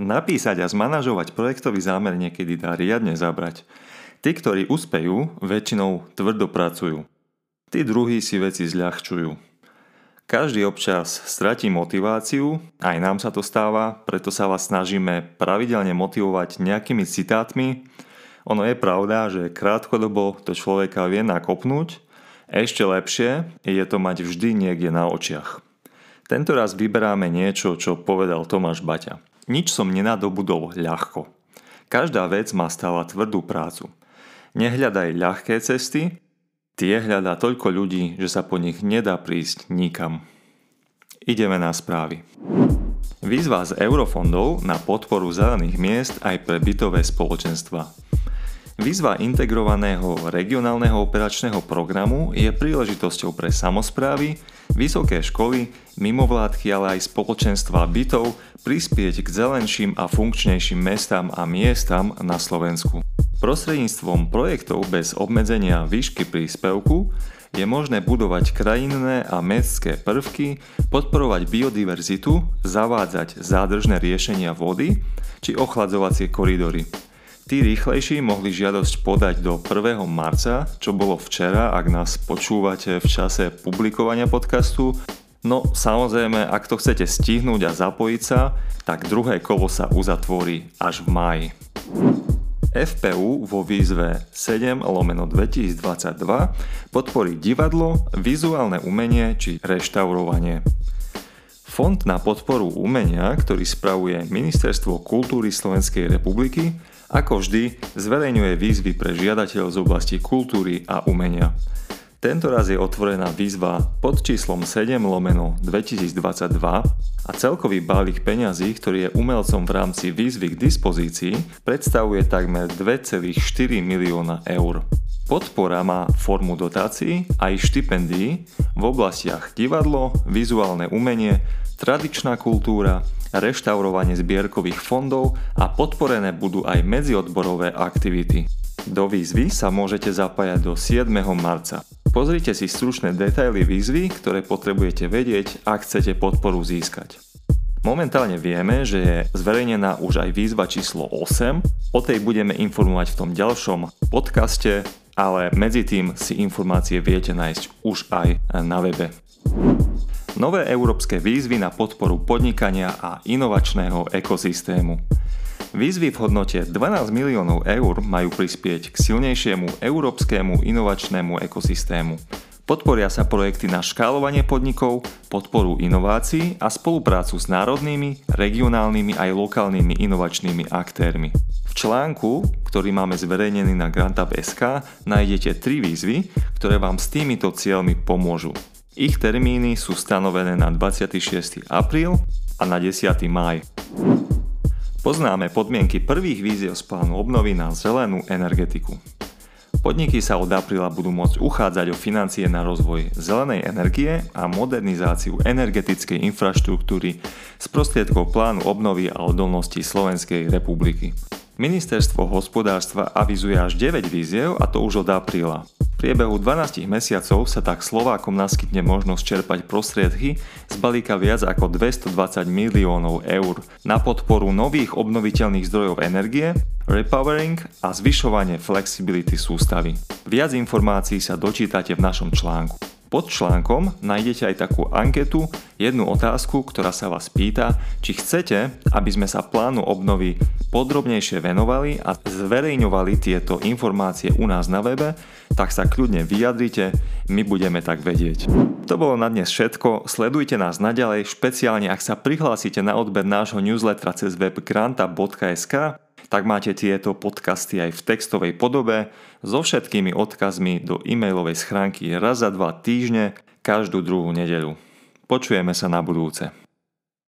Napísať a zmanažovať projektový zámer niekedy dá riadne zabrať. Tí, ktorí uspejú, väčšinou tvrdo pracujú. Tí druhí si veci zľahčujú. Každý občas stratí motiváciu, aj nám sa to stáva, preto sa vás snažíme pravidelne motivovať nejakými citátmi. Ono je pravda, že krátkodobo to človeka vie nakopnúť, ešte lepšie je to mať vždy niekde na očiach. Tento raz vyberáme niečo, čo povedal Tomáš Baťa. Nič som nenadobudol ľahko. Každá vec má stála tvrdú prácu. Nehľadaj ľahké cesty, tie hľadá toľko ľudí, že sa po nich nedá prísť nikam. Ideme na správy. Výzva z eurofondov na podporu zelených miest aj pre bytové spoločenstva. Výzva integrovaného regionálneho operačného programu je príležitosťou pre samozprávy, vysoké školy, mimovládky, ale aj spoločenstva bytov prispieť k zelenším a funkčnejším mestám a miestam na Slovensku. Prostredníctvom projektov bez obmedzenia výšky príspevku je možné budovať krajinné a mestské prvky, podporovať biodiverzitu, zavádzať zádržné riešenia vody či ochladzovacie koridory. Tí rýchlejší mohli žiadosť podať do 1. marca, čo bolo včera, ak nás počúvate v čase publikovania podcastu. No samozrejme, ak to chcete stihnúť a zapojiť sa, tak druhé kolo sa uzatvorí až v maji. FPU vo výzve 7 lomeno 2022 podporí divadlo, vizuálne umenie či reštaurovanie. Fond na podporu umenia, ktorý spravuje Ministerstvo kultúry Slovenskej republiky, ako vždy, zverejňuje výzvy pre žiadateľov z oblasti kultúry a umenia. Tento raz je otvorená výzva pod číslom 7 lomeno 2022 a celkový balík peňazí, ktorý je umelcom v rámci výzvy k dispozícii, predstavuje takmer 2,4 milióna eur. Podpora má formu dotácií aj štipendií v oblastiach divadlo, vizuálne umenie, tradičná kultúra, reštaurovanie zbierkových fondov a podporené budú aj medziodborové aktivity. Do výzvy sa môžete zapájať do 7. marca. Pozrite si stručné detaily výzvy, ktoré potrebujete vedieť, ak chcete podporu získať. Momentálne vieme, že je zverejnená už aj výzva číslo 8, o tej budeme informovať v tom ďalšom podcaste, ale medzi tým si informácie viete nájsť už aj na webe. Nové európske výzvy na podporu podnikania a inovačného ekosystému. Výzvy v hodnote 12 miliónov eur majú prispieť k silnejšiemu európskemu inovačnému ekosystému. Podporia sa projekty na škálovanie podnikov, podporu inovácií a spoluprácu s národnými, regionálnymi aj lokálnymi inovačnými aktérmi. V článku, ktorý máme zverejnený na GrantUp.sk, nájdete tri výzvy, ktoré vám s týmito cieľmi pomôžu. Ich termíny sú stanovené na 26. apríl a na 10. maj. Poznáme podmienky prvých víziev z plánu obnovy na zelenú energetiku. Podniky sa od apríla budú môcť uchádzať o financie na rozvoj zelenej energie a modernizáciu energetickej infraštruktúry z prostriedkov plánu obnovy a odolnosti Slovenskej republiky. Ministerstvo hospodárstva avizuje až 9 víziev a to už od apríla. V priebehu 12 mesiacov sa tak Slovákom naskytne možnosť čerpať prostriedky z balíka viac ako 220 miliónov eur na podporu nových obnoviteľných zdrojov energie, repowering a zvyšovanie flexibility sústavy. Viac informácií sa dočítate v našom článku. Pod článkom nájdete aj takú anketu, jednu otázku, ktorá sa vás pýta, či chcete, aby sme sa plánu obnovy podrobnejšie venovali a zverejňovali tieto informácie u nás na webe, tak sa kľudne vyjadrite, my budeme tak vedieť. To bolo na dnes všetko, sledujte nás naďalej, špeciálne ak sa prihlásite na odber nášho newslettera cez web granta.sk tak máte tieto podcasty aj v textovej podobe so všetkými odkazmi do e-mailovej schránky raz za dva týždne každú druhú nedeľu. Počujeme sa na budúce.